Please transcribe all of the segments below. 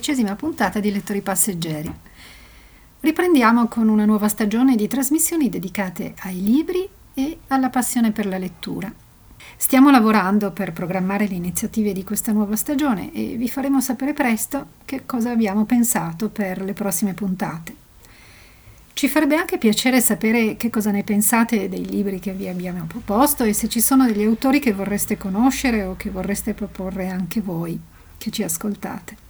quattordicesima puntata di Lettori Passeggeri. Riprendiamo con una nuova stagione di trasmissioni dedicate ai libri e alla passione per la lettura. Stiamo lavorando per programmare le iniziative di questa nuova stagione e vi faremo sapere presto che cosa abbiamo pensato per le prossime puntate. Ci farebbe anche piacere sapere che cosa ne pensate dei libri che vi abbiamo proposto e se ci sono degli autori che vorreste conoscere o che vorreste proporre anche voi che ci ascoltate.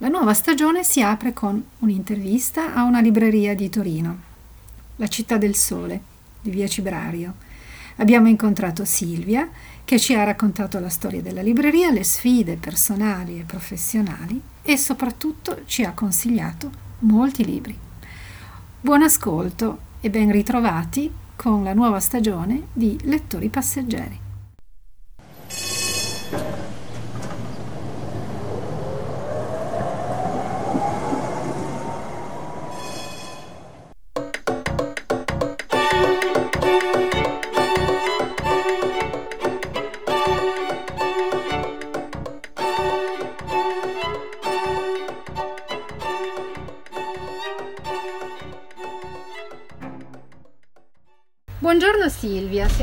La nuova stagione si apre con un'intervista a una libreria di Torino, La città del sole di Via Cibrario. Abbiamo incontrato Silvia che ci ha raccontato la storia della libreria, le sfide personali e professionali e soprattutto ci ha consigliato molti libri. Buon ascolto e ben ritrovati con la nuova stagione di Lettori Passeggeri.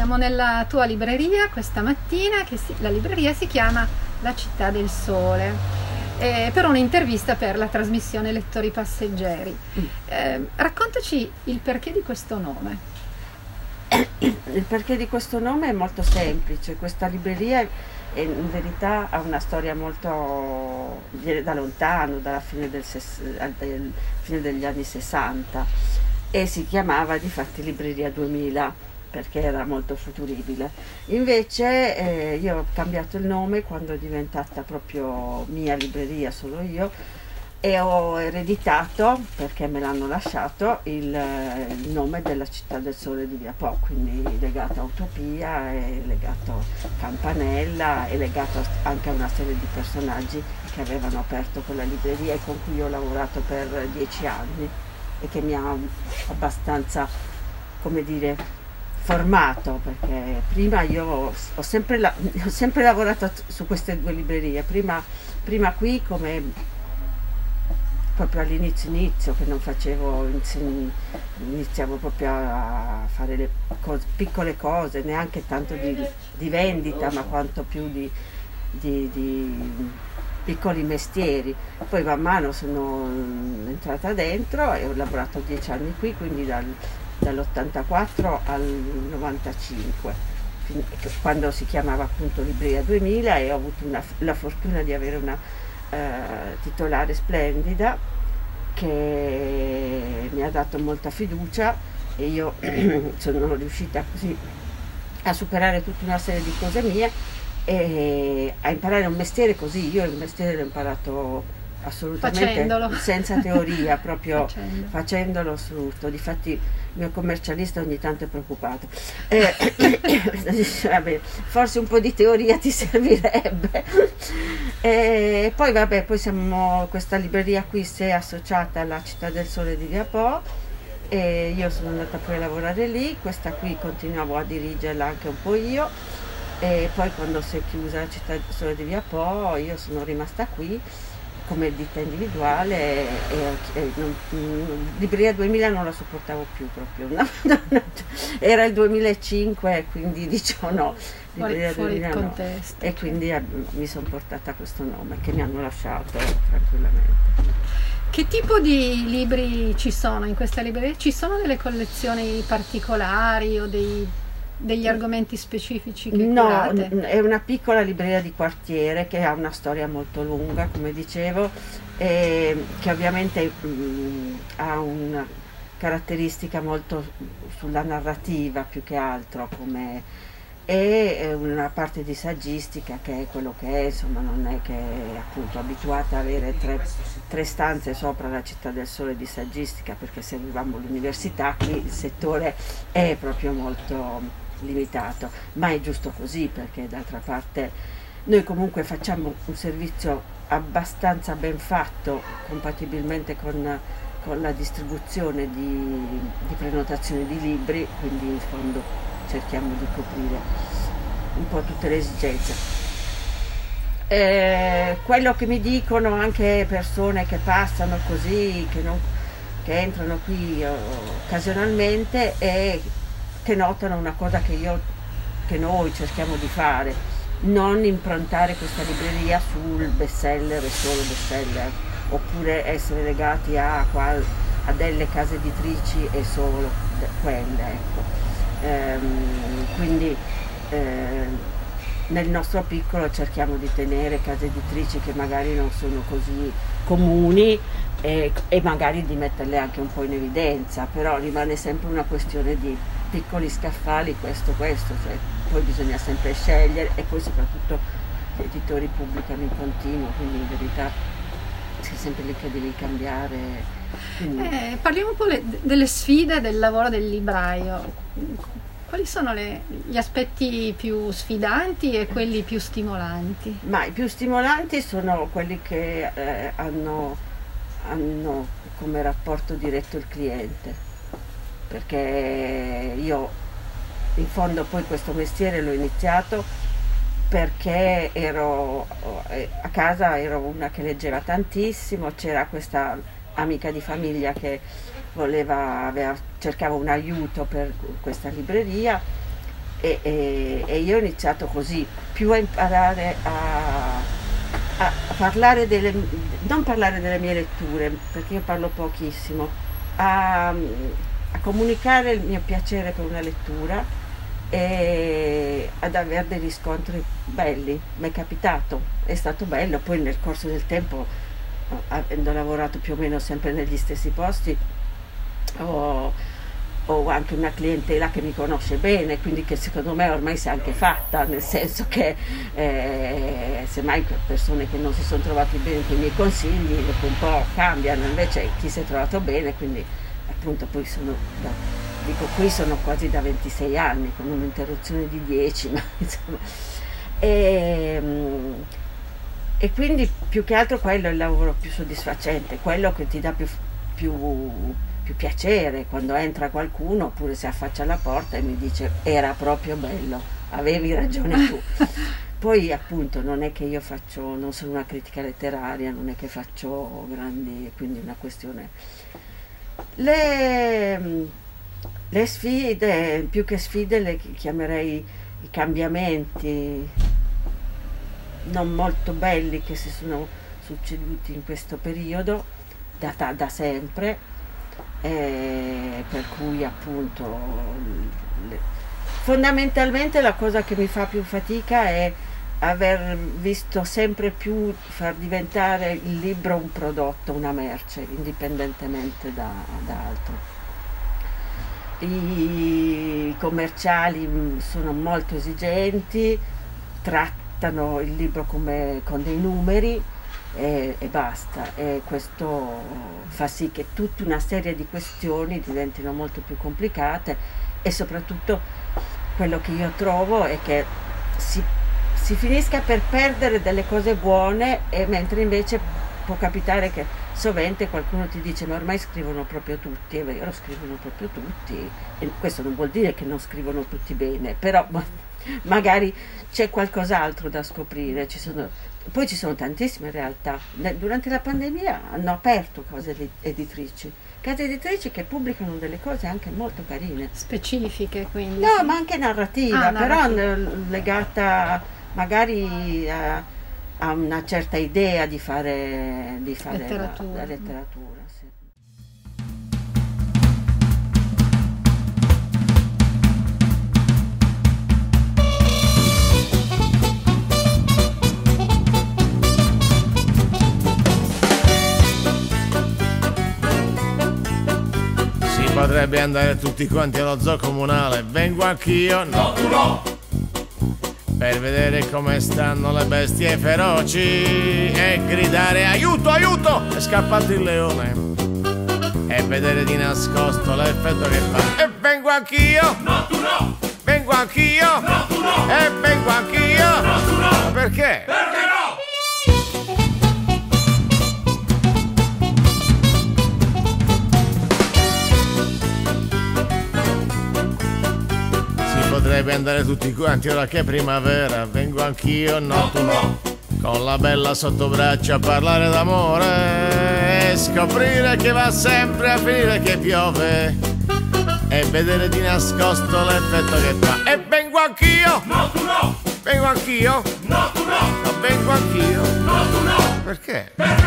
Siamo nella tua libreria questa mattina, che si, la libreria si chiama La città del sole, eh, per un'intervista per la trasmissione Lettori Passeggeri. Eh, raccontaci il perché di questo nome. Il perché di questo nome è molto semplice, questa libreria in verità ha una storia molto viene da lontano, dalla fine, del, del, fine degli anni 60 e si chiamava di fatti Libreria 2000 perché era molto futuribile. Invece eh, io ho cambiato il nome quando è diventata proprio mia libreria, solo io, e ho ereditato, perché me l'hanno lasciato, il, il nome della città del sole di Via Po, quindi legato a Utopia, è legato a Campanella, è legato anche a una serie di personaggi che avevano aperto quella libreria e con cui ho lavorato per dieci anni e che mi ha abbastanza, come dire, formato, perché prima io ho sempre, la, ho sempre lavorato su queste due librerie, prima, prima qui come proprio all'inizio inizio che non facevo iniziavo proprio a fare le cose, piccole cose neanche tanto di, di vendita ma quanto più di, di, di piccoli mestieri. Poi man mano sono entrata dentro e ho lavorato dieci anni qui, quindi dal, dall'84 al 95 quando si chiamava appunto Libreria 2000 e ho avuto una, la fortuna di avere una eh, titolare splendida che mi ha dato molta fiducia e io sono riuscita così a superare tutta una serie di cose mie e a imparare un mestiere così, io il mestiere l'ho imparato assolutamente facendolo. senza teoria, proprio Facendo. facendolo tutto. Difatti il mio commercialista ogni tanto è preoccupato. Eh, vabbè, forse un po' di teoria ti servirebbe. E poi vabbè, poi siamo, questa libreria qui si è associata alla Città del Sole di Via Po e io sono andata poi a lavorare lì, questa qui continuavo a dirigerla anche un po' io e poi quando si è chiusa la città sole di Via Po io sono rimasta qui come ditta individuale e, e non, non, Libreria 2000 non la sopportavo più proprio no? era il 2005 quindi diciamo no Libreria fuori, 2000 no. contesto, e quindi eh, mi sono portata questo nome che mi hanno lasciato tranquillamente che tipo di libri ci sono in questa libreria? Ci sono delle collezioni particolari o dei degli argomenti specifici che no, curate? è una piccola libreria di quartiere che ha una storia molto lunga, come dicevo, e che ovviamente mh, ha una caratteristica molto sulla narrativa più che altro come e una parte di saggistica che è quello che è, insomma non è che è appunto abituata a avere tre, tre stanze sopra la città del sole di saggistica perché seguivamo l'università, qui il settore è proprio molto limitato, ma è giusto così perché d'altra parte noi comunque facciamo un servizio abbastanza ben fatto compatibilmente con, con la distribuzione di, di prenotazioni di libri, quindi in fondo cerchiamo di coprire un po' tutte le esigenze. Eh, quello che mi dicono anche persone che passano così, che, non, che entrano qui occasionalmente, è notano una cosa che, io, che noi cerchiamo di fare, non improntare questa libreria sul bestseller e solo bestseller, oppure essere legati a, a delle case editrici e solo quelle. Ecco. Ehm, quindi eh, nel nostro piccolo cerchiamo di tenere case editrici che magari non sono così comuni e, e, magari di metterle anche un po' in evidenza, però rimane sempre una questione di piccoli scaffali, questo, questo, cioè, poi bisogna sempre scegliere e poi soprattutto gli editori pubblicano in continuo, quindi in verità sei sempre lì che devi cambiare. Eh, parliamo un po' le, delle sfide del lavoro del libraio quali sono le, gli aspetti più sfidanti e quelli più stimolanti? Ma i più stimolanti sono quelli che eh, hanno, hanno come rapporto diretto il cliente, perché io in fondo poi questo mestiere l'ho iniziato perché ero eh, a casa ero una che leggeva tantissimo, c'era questa amica di famiglia che voleva, aveva, cercava un aiuto per questa libreria e, e, e, io ho iniziato così, più a imparare a, a, parlare delle, non parlare delle mie letture, perché io parlo pochissimo, a, a comunicare il mio piacere per una lettura e ad avere dei riscontri belli, mi è capitato, è stato bello, poi nel corso del tempo, avendo lavorato più o meno sempre negli stessi posti, ho, ho anche una clientela che mi conosce bene, quindi che secondo me ormai si è anche fatta, nel senso che eh, semmai persone che non si sono trovate bene con i miei consigli dopo un po' cambiano, invece chi si è trovato bene, quindi appunto poi sono da, dico qui sono quasi da 26 anni con un'interruzione di 10, ma insomma. E, ehm, e quindi più che altro quello è il lavoro più soddisfacente, quello che ti dà più, più più piacere quando entra qualcuno oppure si affaccia alla porta e mi dice era proprio bello, avevi ragione tu. Poi appunto non è che io faccio, non sono una critica letteraria, non è che faccio grandi, quindi una questione. Le, le sfide, più che sfide le chiamerei i cambiamenti non molto belli che si sono succeduti in questo periodo, da, da sempre, eh, per cui appunto le, fondamentalmente la cosa che mi fa più fatica è aver visto sempre più far diventare il libro un prodotto, una merce, indipendentemente da, da altro. I commerciali mm, sono molto esigenti, trattano il libro come, con dei numeri, e, e, basta. E questo fa sì che tutta una serie di questioni diventino molto più complicate e soprattutto quello che io trovo è che si, si finisca per perdere delle cose buone e mentre invece può capitare che sovente qualcuno ti dice ma ormai scrivono proprio tutti, è vero, scrivono proprio tutti e questo non vuol dire che non scrivono tutti bene, però magari c'è qualcos'altro da scoprire, ci sono poi ci sono tantissime realtà. Durante la pandemia hanno aperto case editrici, case editrici che pubblicano delle cose anche molto carine. Specifiche quindi? No, ma anche narrativa, ah, però legata magari a, a, una certa idea di fare, di fare letteratura. La, la letteratura. potrebbe andare tutti quanti allo zoo comunale. Vengo anch'io, no, tu no! Per vedere come stanno le bestie feroci e gridare aiuto, aiuto! È scappato il leone. E vedere di nascosto l'effetto che fa. E vengo anch'io! No, tu no! Vengo anch'io. No, tu no. E vengo anch'io. No, tu no. Perché? Perché potrebbe andare tutti quanti ora che è primavera. Vengo anch'io, no, tu no. Con la bella sotto braccio a parlare d'amore e scoprire che va sempre a finire che piove e vedere di nascosto l'effetto che fa. E vengo anch'io, No, tu no. vengo anch'io, No, tu no. ma vengo anch'io. No, tu no. Perché? Perché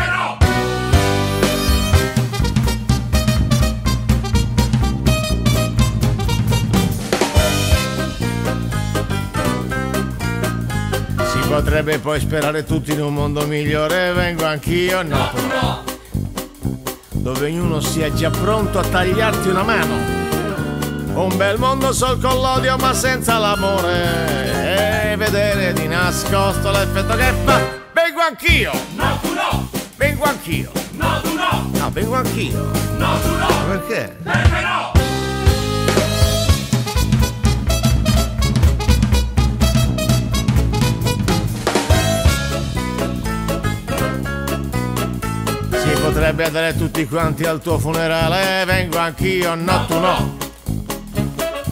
potrebbe poi sperare tutti in un mondo migliore, vengo anch'io, no. Tu no. Dove ognuno sia già pronto a tagliarti una mano. Un bel mondo sol con l'odio ma senza l'amore. E vedere di nascosto l'effetto che fa. Vengo anch'io, No, tu no. vengo anch'io. No, tu no. No, vengo anch'io. No, tu no. Perché? Perché no? Potrebbe andare tutti quanti al tuo funerale. Vengo anch'io, no, tu no.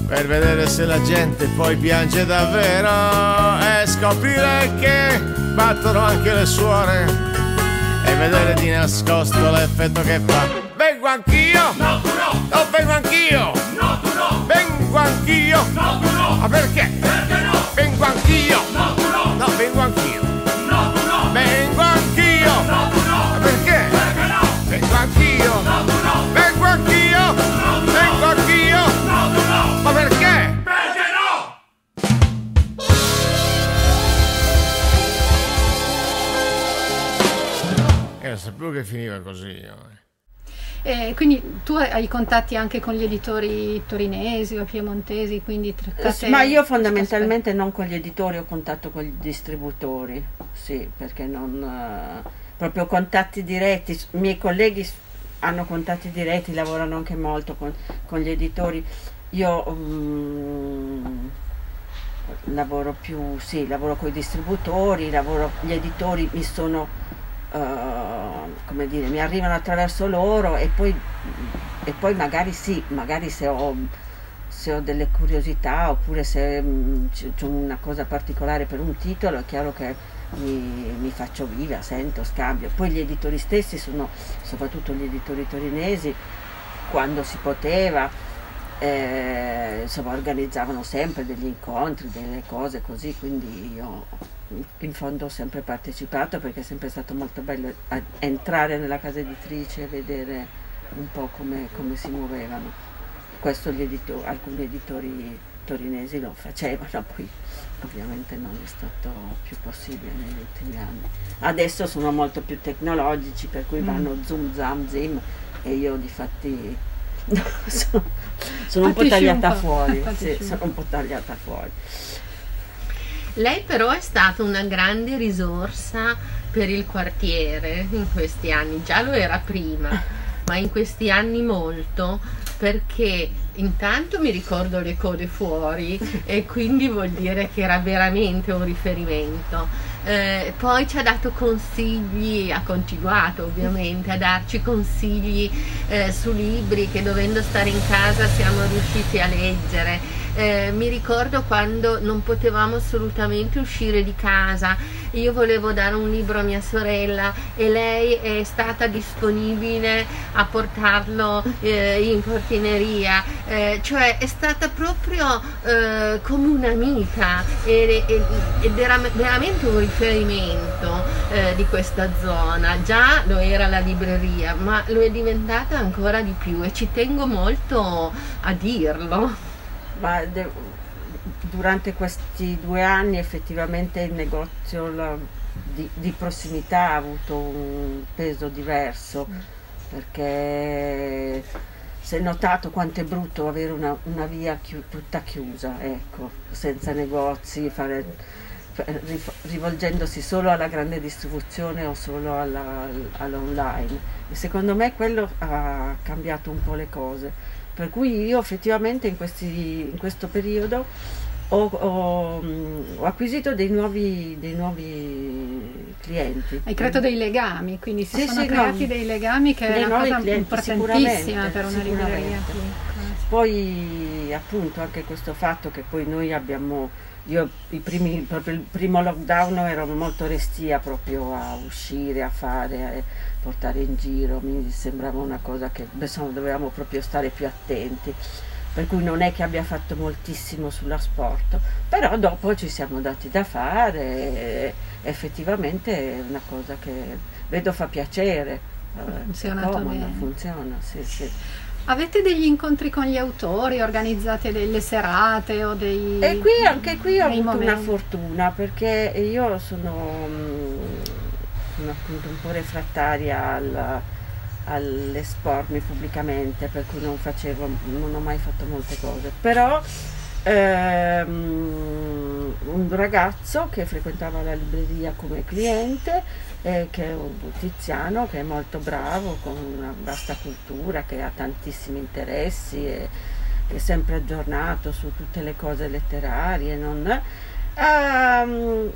Per vedere se la gente poi piange davvero e scoprire che battono anche le suore e vedere di nascosto l'effetto che fa. Vengo anch'io! No, tu no. No, vengo anch'io! No, tu no. Vengo anch'io! No, tu no. Ma perché? Perché sapevo che finiva così. io. E quindi tu hai contatti anche con gli editori torinesi o piemontesi, quindi trattate... Ma io fondamentalmente non con gli editori ho contatto con gli distributori, sì, perché non... eh, proprio contatti diretti, i miei colleghi hanno contatti diretti, lavorano anche molto con, con gli editori. Io mm, lavoro più, sì, lavoro con i distributori, lavoro, gli editori mi sono, eh, come dire, mi arrivano attraverso loro e poi, e poi magari sì, magari se ho, se ho delle curiosità oppure se mm, c'è una cosa particolare per un titolo, è chiaro che mi, mi faccio viva, sento, scambio. Poi gli editori stessi sono, soprattutto gli editori torinesi, quando si poteva, eh, insomma, organizzavano sempre degli incontri, delle cose così, quindi io in fondo ho sempre partecipato perché è sempre stato molto bello entrare nella casa editrice e vedere un po' come, come si muovevano. Questo gli edito- alcuni editori torinesi lo facevano, poi ovviamente non è stato più possibile negli ultimi anni. Adesso sono molto più tecnologici, per cui vanno zoom, zam, zim e io di fatti sono, sono un po' tagliata fuori, sì, sono un po' tagliata fuori. Lei però è stata una grande risorsa per il quartiere in questi anni, già lo era prima, ma in questi anni molto perché intanto mi ricordo le code fuori e quindi vuol dire che era veramente un riferimento. Eh, poi ci ha dato consigli, ha continuato ovviamente a darci consigli eh, su libri che dovendo stare in casa siamo riusciti a leggere. Eh, mi ricordo quando non potevamo assolutamente uscire di casa, io volevo dare un libro a mia sorella e lei è stata disponibile a portarlo eh, in portineria, Eh, cioè è stata proprio eh, come un'amica ed era veramente un riferimento eh, di questa zona. Già lo era la libreria, ma lo è diventata ancora di più e ci tengo molto a dirlo. Ma de- durante questi due anni effettivamente il negozio la- di, di prossimità ha avuto un peso diverso perché si è notato quanto è brutto avere una, una via chiu- tutta chiusa, ecco, senza negozi, fare- rivolgendosi solo alla grande distribuzione o solo alla- all'online. E secondo me quello ha cambiato un po' le cose. Per cui io effettivamente in, questi- in questo periodo ho, ho, mm, ho acquisito dei nuovi, dei nuovi clienti. Hai creato dei legami, quindi si Sì, sono sì, creati no. dei legami che è una cosa clienti, importantissima per una libreria. Poi appunto anche questo fatto che poi noi abbiamo, io i primi, proprio il primo lockdown ero molto restia proprio a uscire, a fare, a portare in giro, mi sembrava una cosa che insomma, dovevamo proprio stare più attenti. Per cui non è che abbia fatto moltissimo sull'asporto, però dopo ci siamo dati da fare e effettivamente è una cosa che vedo fa piacere. eh, funzionato comoda, funziona, sì, sì. Avete degli incontri con gli autori, organizzate delle serate o dei... E qui anche qui ho avuto una momenti? fortuna perché io sono, mm, sono appunto un po' refrattaria al- all'espormi pubblicamente, per cui non facevo, non ho mai fatto molte cose. Però ehm, un ragazzo che frequentava la libreria come cliente, eh, che è un Tiziano, che è molto bravo, con una vasta cultura, che ha tantissimi interessi e che è sempre aggiornato su tutte le cose letterarie, non- ha, mm,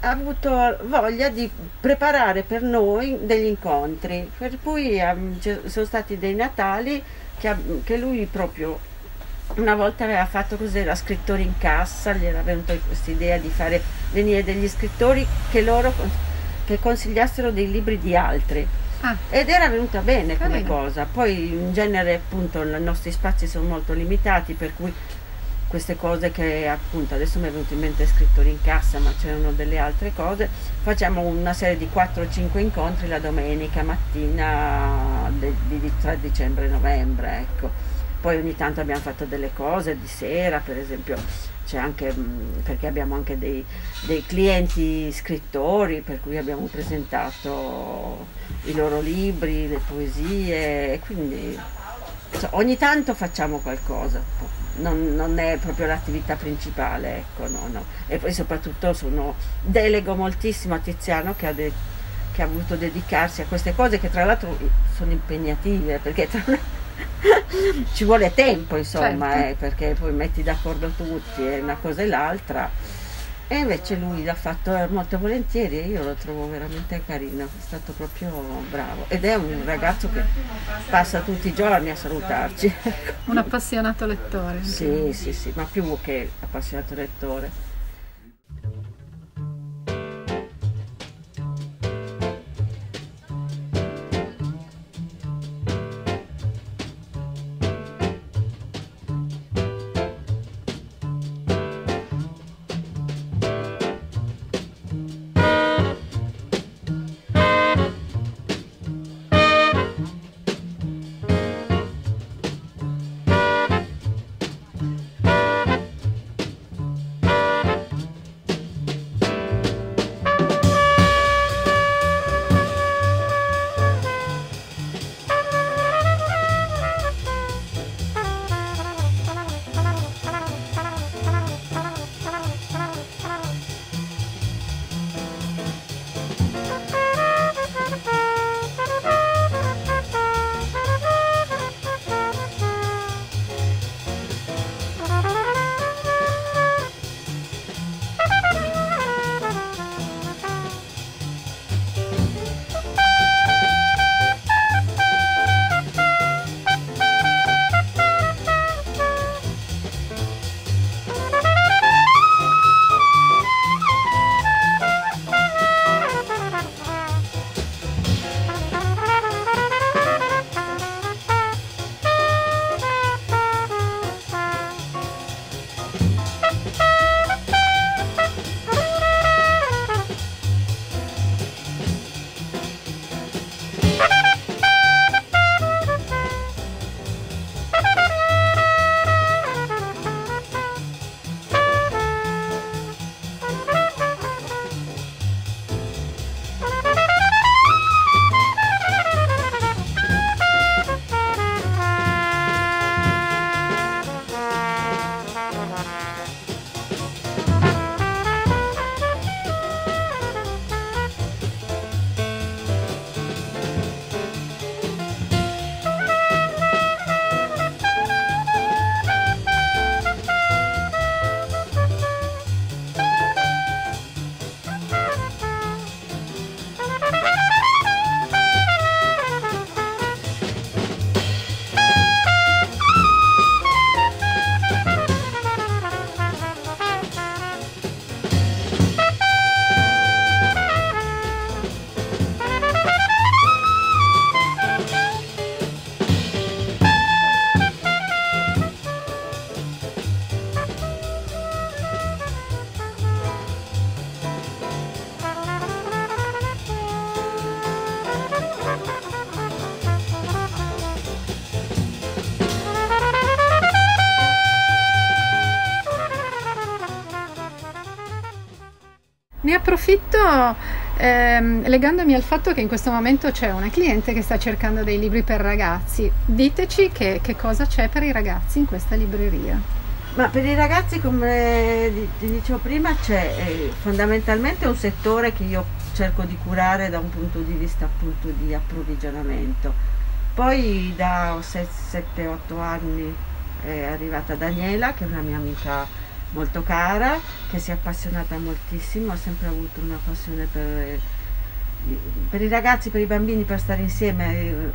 ha avuto voglia di preparare per noi degli incontri, per cui ehm, sono stati dei Natali che, che lui proprio una volta aveva fatto così, era scrittore in cassa, gli era venuta questa idea di fare venire degli scrittori che loro che consigliassero dei libri di altri. Ah, Ed era venuta bene come Carino. cosa. Poi in genere appunto i nostri spazi sono molto limitati, per cui queste cose che appunto adesso mi è venuto in mente scrittori in cassa, ma c'erano delle altre cose, facciamo una serie di 4-5 incontri la domenica mattina de- di, di- tra dicembre e novembre, ecco. Poi ogni tanto abbiamo fatto delle cose di sera, per esempio c'è anche, mh, perché abbiamo anche dei, dei clienti scrittori, per cui abbiamo presentato i loro libri, le poesie, e quindi insomma, ogni tanto facciamo qualcosa, non, non è proprio l'attività principale, ecco, no, no. E poi soprattutto sono, delego moltissimo a Tiziano che ha, de- che ha voluto dedicarsi a queste cose che tra l'altro sono impegnative, perché tra ci vuole tempo insomma, Certo. eh, perché poi metti d'accordo tutti e una cosa e l'altra. E invece lui l'ha fatto molto volentieri e io lo trovo veramente carino, è stato proprio bravo. Ed è un ragazzo che passa tutti i giorni a salutarci. un appassionato lettore. sì, sì, sì, ma più che appassionato lettore. Ehm, legandomi al fatto che in questo momento c'è una cliente che sta cercando dei libri per ragazzi. Diteci che, che cosa c'è per i ragazzi in questa libreria. Ma per i ragazzi, come ti dicevo prima, c'è eh, fondamentalmente un settore che io cerco di curare da un punto di vista appunto di approvvigionamento. Poi da 7-8 anni è arrivata Daniela, che è una mia amica molto cara, che si è appassionata moltissimo, ha sempre avuto una passione per, per i ragazzi, per i bambini, per stare insieme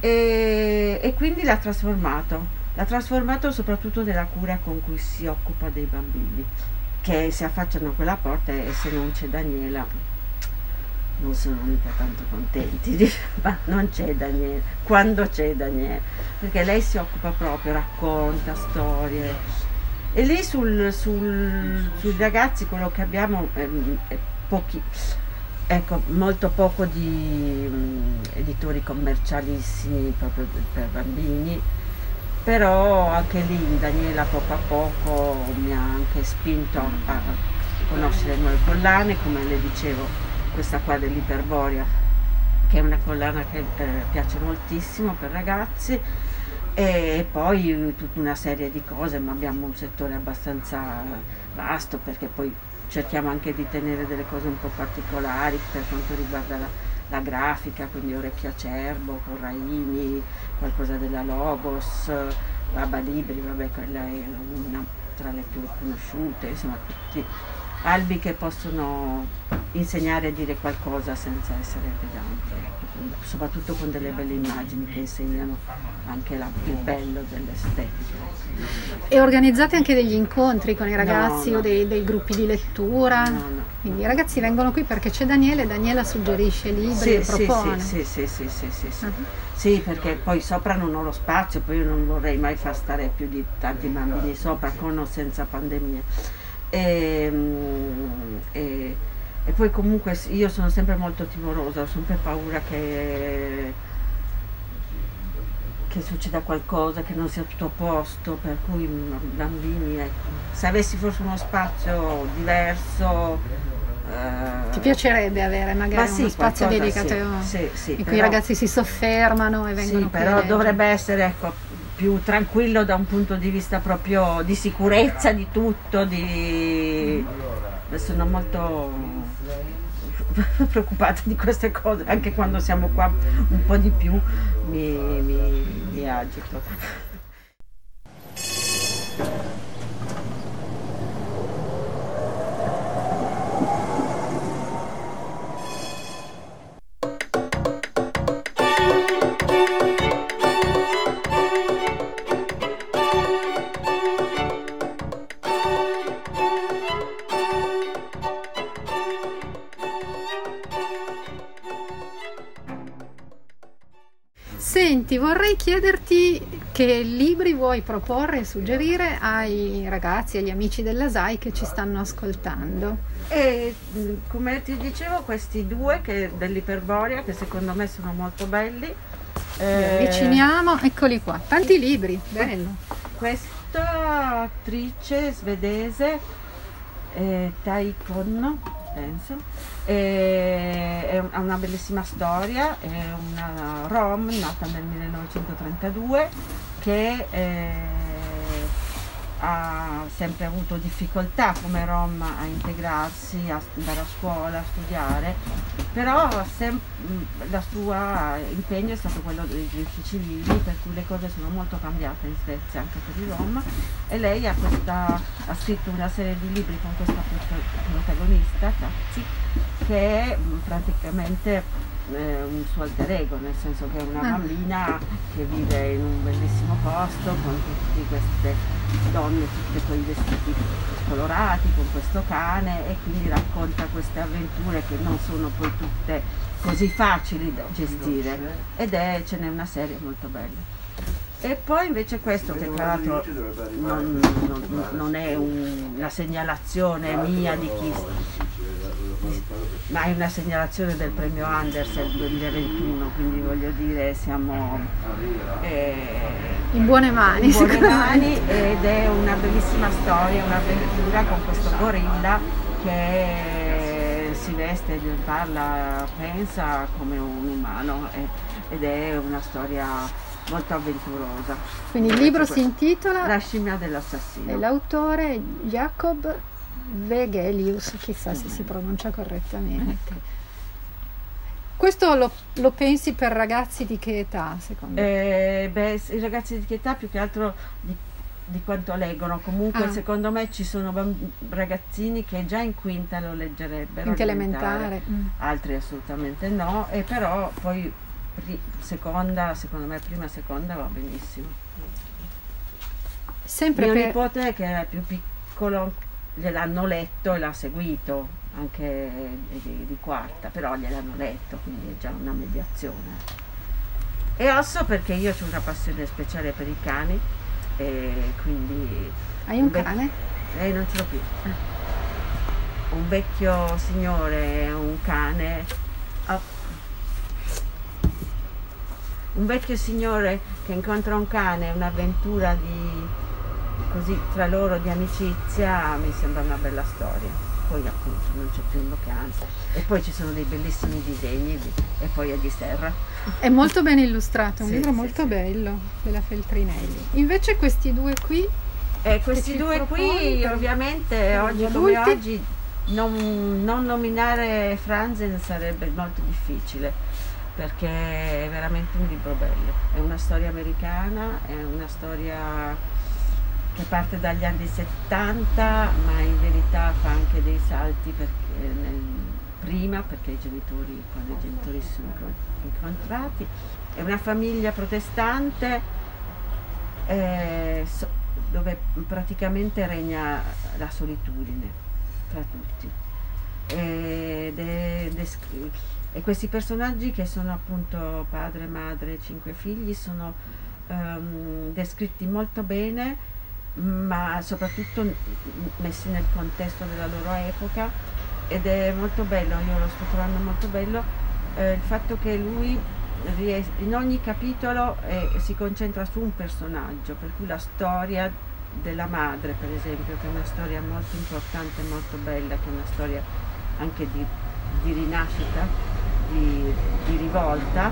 eh, e, e quindi l'ha trasformato. L'ha trasformato soprattutto nella cura con cui si occupa dei bambini, che si affacciano a quella porta e se non c'è Daniela non sono mica tanto contenti, ma non c'è Daniela, quando c'è Daniela, perché lei si occupa proprio, racconta storie. E lì sul, sul- sui ragazzi quello che abbiamo è, è pochi, ecco, molto poco di mm, editori commercialissimi proprio per bambini, però anche lì Daniela poco a poco mi ha anche spinto a conoscere nuove collane, come le dicevo, questa qua dell'Iperborea, che è una collana che eh, piace moltissimo per ragazzi, e poi tutta una serie di cose, ma abbiamo un settore abbastanza vasto perché poi cerchiamo anche di tenere delle cose un po' particolari per quanto riguarda la, la grafica, quindi Orecchia Cerbo, Corraini, qualcosa della Logos, Baba Libri, vabbè quella è una tra le più conosciute, insomma tutti albi che possono insegnare a dire qualcosa senza essere pedanti, ecco, soprattutto con delle belle immagini che insegnano anche la- il bello dell'estetica. E organizzate anche degli incontri con i ragazzi no. o dei, dei gruppi di lettura? No, no. Quindi i ragazzi vengono qui perché c'è Daniele, Daniela suggerisce libri e Sì, sì, propone. sì, sì, sì, sì, sì, sì. Ah. Sì, perché poi sopra non ho lo spazio, poi io non vorrei mai far stare più di tanti bambini sopra con o senza pandemia. E, mm, e- e poi comunque io sono sempre molto timorosa, ho sempre paura che, che succeda qualcosa, che non sia tutto a posto, per cui bambini, ecco, se avessi forse uno spazio diverso... eh, Ti piacerebbe avere magari ma sì, uno spazio qualcosa dedicato sì, sì, in cui i ragazzi si soffermano e vengono sì, però dovrebbe essere ecco, più tranquillo da un punto di vista proprio di sicurezza di tutto, di... sono molto preoccupata di queste cose, anche quando siamo qua un po' di più mi, mi, mi agito. Vorrei chiederti che libri vuoi proporre e suggerire ai ragazzi, agli amici della SAI che ci stanno ascoltando. E come ti dicevo questi due che, dell'Iperborea che secondo me sono molto belli. Li eh, avviciniamo, eccoli qua, tanti libri, bello. Questa attrice svedese, eh, Tai Kon, penso, eh, è un- ha una bellissima storia, è una rom nata nel 1932 che eh, ha sempre avuto difficoltà come rom a integrarsi, a andare a scuola, a studiare, però il suo impegno è stato quello dei diritti civili, per cui le cose sono molto cambiate in Svezia anche per i rom e lei ha, questa- ha scritto una serie di libri con questa prota- protagonista, Tazzi, che praticamente eh, un suo alter ego, nel senso che è una Ah. bambina che vive in un bellissimo posto con tutte queste donne, tutte con i vestiti colorati, con questo cane e quindi racconta queste avventure che non sono poi tutte così facili da gestire ed è, ce n'è una serie molto bella. E poi invece questo che tra l'altro non, non- non è un- una segnalazione mia di chi ma è una segnalazione del premio Andersen 2021, quindi voglio dire siamo eh, In buone mani, in buone mani ed è una bellissima storia, un'avventura con questo gorilla che si veste, parla, pensa come un umano e- ed è una storia molto avventurosa. Quindi il libro si intitola La scimmia e dell'assassino. l'autore è Jacob Vegelius, chissà se si pronuncia correttamente. Questo lo, lo pensi per ragazzi di che età, secondo te? Eh, beh, i ragazzi di che età più che altro di, di quanto leggono. Comunque, Ah. secondo me ci sono bamb- ragazzini che già in quinta lo leggerebbero. Anche elementare. elementare. mm. Altri assolutamente no, e però poi pri- seconda, secondo me prima seconda va benissimo. Sempre Mio per... nipote che era più piccolo gliel'hanno letto e l'ha seguito anche di, di quarta, però gliel'hanno letto, quindi è già una mediazione. E osso perché io ho una passione speciale per i cani e quindi... Hai un cane? Eh, non ce l'ho più. Un vecchio signore, un cane. ah. Un vecchio signore che incontra un cane, un'avventura di così tra loro di amicizia, mi sembra una bella storia. Poi appunto non c'è più un locale. E poi ci sono dei bellissimi disegni di- e poi è di serra. È molto ben illustrato, è un Sì, libro sì, molto sì. bello della Feltrinelli. Invece questi due qui, E questi due proponi qui ovviamente oggi come oggi non, non nominare Franzen sarebbe molto difficile perché è veramente un libro bello. È una storia americana, è una storia che parte dagli anni 70 ma in verità fa anche dei salti perché nel- prima perché i genitori, quando i genitori si sono incontrati, è una famiglia protestante eh, so- dove praticamente regna la solitudine tra tutti. Ed è desc- e questi personaggi che sono appunto padre, madre, cinque figli sono ehm, descritti molto bene, ma soprattutto messi nel contesto della loro epoca. Ed è molto bello, io lo sto trovando molto bello eh, il fatto che lui ries- in ogni capitolo eh, si concentra su un personaggio, per cui la storia della madre, per esempio, che è una storia molto importante, molto bella, che è una storia anche di, di rinascita, di, di rivolta,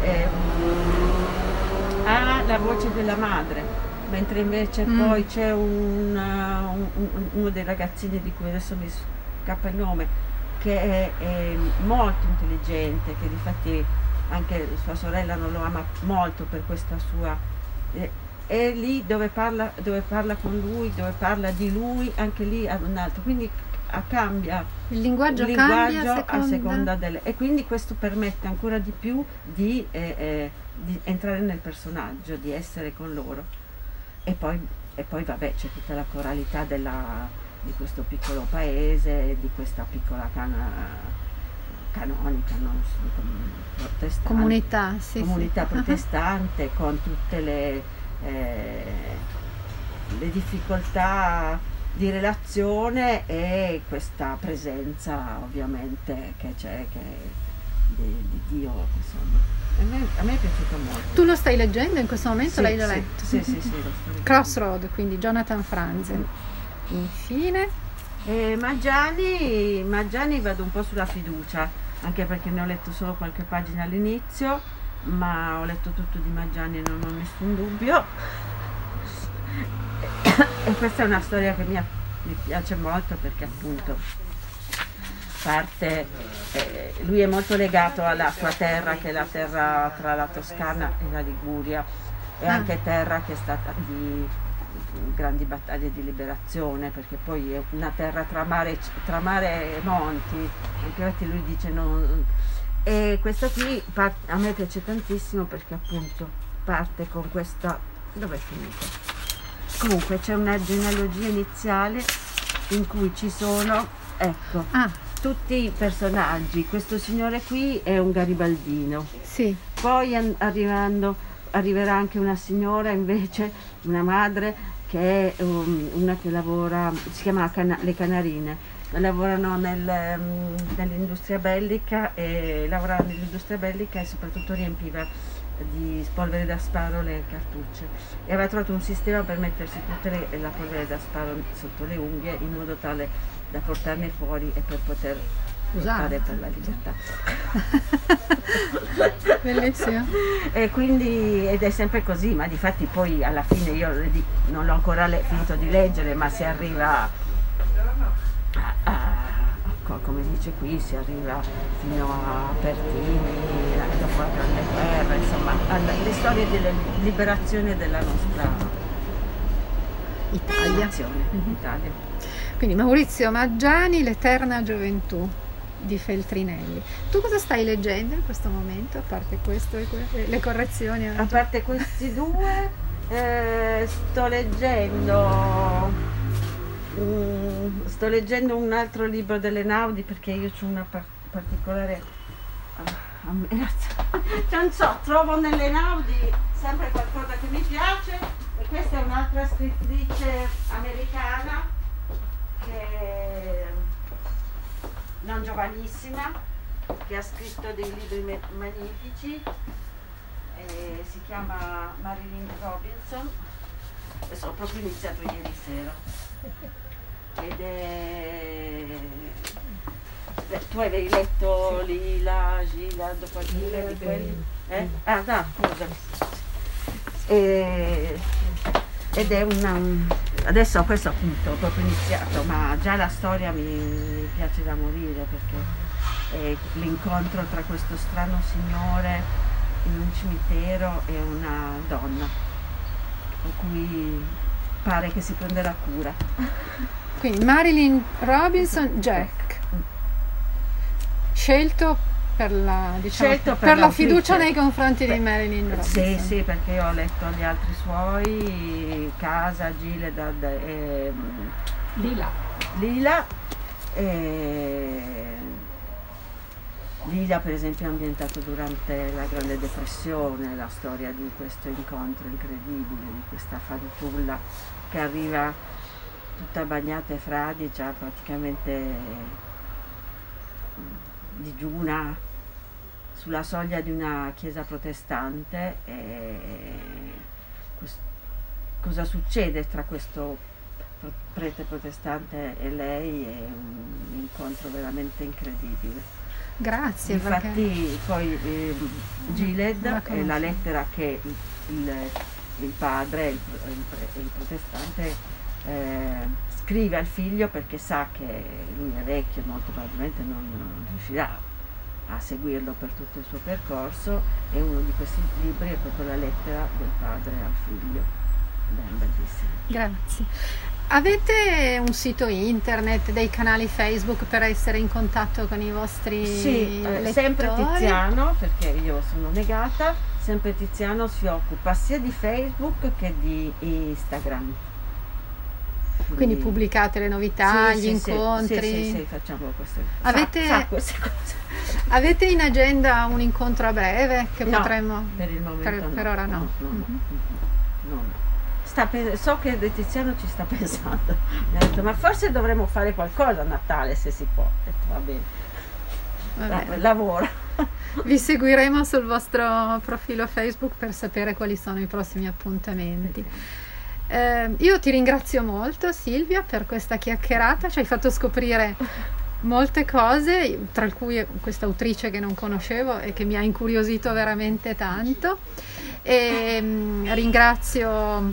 eh, ha la voce della madre, mentre invece Mm. poi c'è un, un- un- uno dei ragazzini di cui adesso mi scappa il nome, che è, è molto intelligente, che difatti anche sua sorella non lo ama molto per questa sua... eh, è lì dove parla, dove parla con lui, dove parla di lui, anche lì ad un altro. Quindi ah, cambia il linguaggio, il cambia linguaggio a seconda... a seconda delle... E quindi questo permette ancora di più di, eh, eh, di entrare nel personaggio, di essere con loro. E poi, e poi vabbè, c'è tutta la coralità della- di questo piccolo paese, di questa piccola cana, canonica, non so, protestante Comunità, sì, comunità sì. protestante con tutte le, eh, le difficoltà di relazione e questa presenza ovviamente che c'è di, di Dio insomma. A me, a me è piaciuto molto. Tu lo stai leggendo in questo momento? Sì, L'hai già sì, letto? Sì, sì, sì, lo sto leggendo. Crossroad, quindi Jonathan Franzen. Infine, E Maggiani, Maggiani vado un po' sulla fiducia, anche perché ne ho letto solo qualche pagina all'inizio, ma ho letto tutto di Maggiani e non ho nessun dubbio. E questa è una storia che mi, mi piace molto perché appunto parte, eh, lui è molto legato alla sua terra che è la terra tra la Toscana e la Liguria, è Ah. anche terra che è stata di grandi battaglie di liberazione perché poi è una terra tra mare, tra mare e monti, anche infatti lui dice non... E questo qui a me piace tantissimo perché appunto parte con questa... dove è finito? Comunque c'è una genealogia iniziale in cui ci sono, ecco, ah, tutti i personaggi. Questo signore qui è un garibaldino. sì, Poi an- arrivando, arriverà anche una signora invece, una madre, che è um, una che lavora, si chiama Cana- le Canarine, lavorano nel, um, nell'industria bellica e lavorava nell'industria bellica e soprattutto riempiva di spolvere da sparo le cartucce e aveva trovato un sistema per mettersi tutta la polvere da sparo sotto le unghie in modo tale da portarne fuori e per poter Usare. per la libertà. Bellissimo. E quindi, ed è sempre così, ma di fatti poi alla fine io le non l'ho ancora le- finito di leggere, ma si arriva a, a- co- come dice qui, si arriva fino a Pertini, dopo la Grande Guerra, insomma, alle storie della liberazione della nostra Italia. Mhm. Italia. Quindi Maurizio Maggiani, L'eterna gioventù di Feltrinelli. Tu cosa stai leggendo in questo momento, a parte questo e que- le correzioni? A parte questi due, eh, sto leggendo mm, sto leggendo un altro libro dell'Enaudi perché io ho una par- particolare ah, ammirazione. non so, trovo nell'Enaudi sempre qualcosa che mi piace e questa è un'altra scrittrice americana che non giovanissima che ha scritto dei libri magnifici eh, si chiama Marilyn Robinson. E sono proprio iniziato ieri sera. Ed è Beh, tu avevi letto Lila, Gila, dopo Gila di quelli? Eh? Ah no, scusami E- ed è una adesso questo appunto ho proprio iniziato ma già la storia mi, mi piace da morire perché è l'incontro tra questo strano signore in un cimitero e una donna con cui pare che si prenderà cura. Quindi Marilyn Robinson, Jack. Scelto per la, diciamo, per per la fiducia nei confronti Beh, di Marilyn Robinson. Sì, sì, perché io ho letto gli altri suoi, Casa, Giledad e Lila. Lila. E... Lila per esempio è ambientato durante la Grande Depressione, la storia di questo incontro incredibile, di questa fanciulla che arriva tutta bagnata e fradicia, praticamente digiuna sulla soglia di una chiesa protestante e cosa succede tra questo prete protestante e lei è un incontro veramente incredibile. Grazie. perché- Infatti poi eh, Giled La è la lettera che il, il- il padre, il, il- il protestante, eh, scrive al figlio perché sa che lui è vecchio e molto probabilmente non, non riuscirà a seguirlo per tutto il suo percorso e uno di questi libri è proprio la lettera del padre al figlio. È bellissimo. Grazie. Avete un sito internet, dei canali Facebook per essere in contatto con i vostri Sì, eh, lettori? sempre Tiziano, perché io sono negata, sempre Tiziano si occupa sia di Facebook che di Instagram. Quindi pubblicate le novità, Sì, gli sì, incontri. Sì, sì, sì, facciamo queste Avete- fa- fa queste cose. Avete in agenda un incontro a breve che No, potremmo... Per il momento per- no. per ora no. no, no, no, pe- so che Tiziano ci sta pensando. Mi ha detto, ma forse dovremmo fare qualcosa a Natale se si può. Detto, va bene, Va la- bene. lavora. Vi seguiremo sul vostro profilo Facebook per sapere quali sono i prossimi appuntamenti. Eh, io ti ringrazio molto Silvia per questa chiacchierata, ci hai fatto scoprire molte cose, tra cui questa autrice che non conoscevo e che mi ha incuriosito veramente tanto. E, mm, ringrazio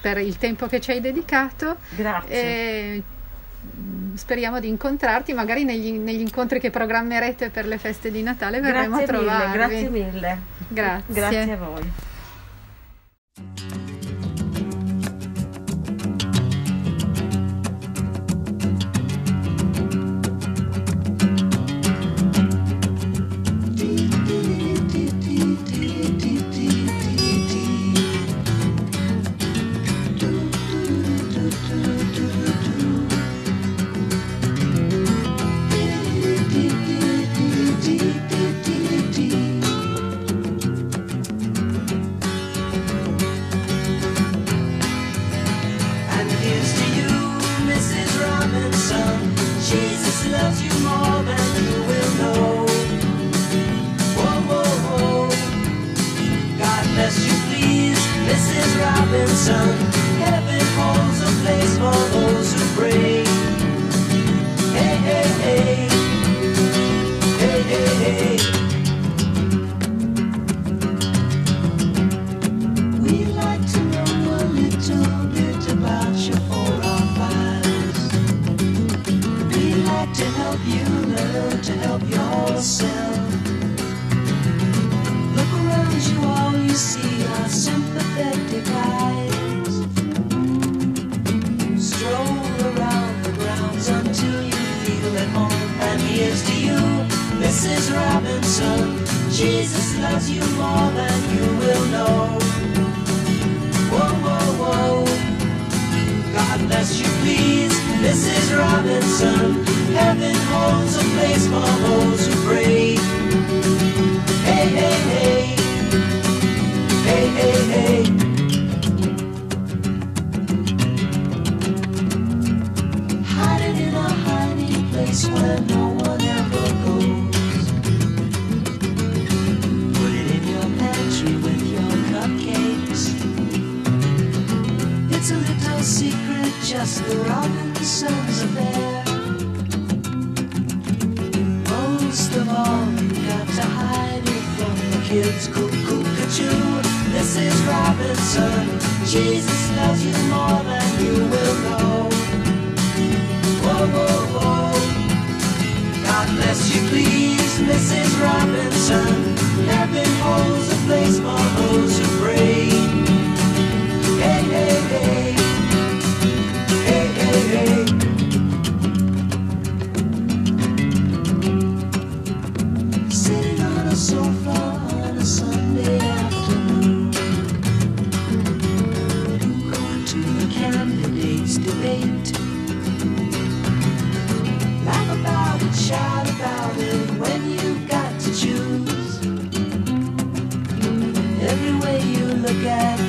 per il tempo che ci hai dedicato Grazie. e mm, speriamo di incontrarti magari negli, negli incontri che programmerete per le feste di Natale verremo grazie a trovarvi. mille, grazie mille. Grazie. Grazie a voi.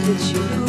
的曲。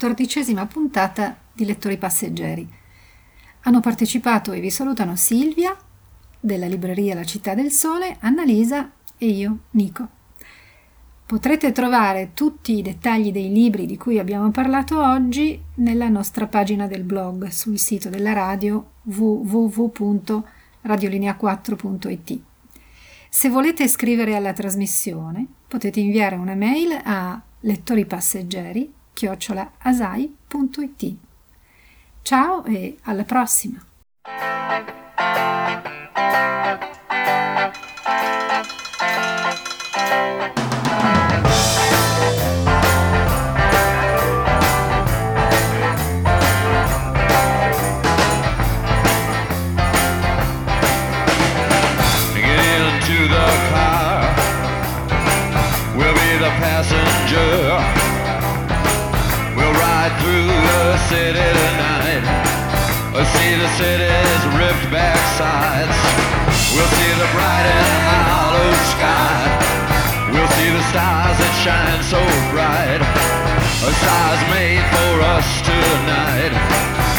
quattordicesima puntata di Lettori Passeggeri. Hanno partecipato e vi salutano Silvia, della libreria La Città del Sole, Annalisa e io, Nico. Potrete trovare tutti i dettagli dei libri di cui abbiamo parlato oggi nella nostra pagina del blog sul sito della radio www.radiolinea4.it. Se volete iscrivere alla trasmissione potete inviare una mail a lettoripasseggeri chiocciola Ciao e alla prossima! sides. We'll see the bright and hollow sky. We'll see the stars that shine so bright. A stars made for us tonight.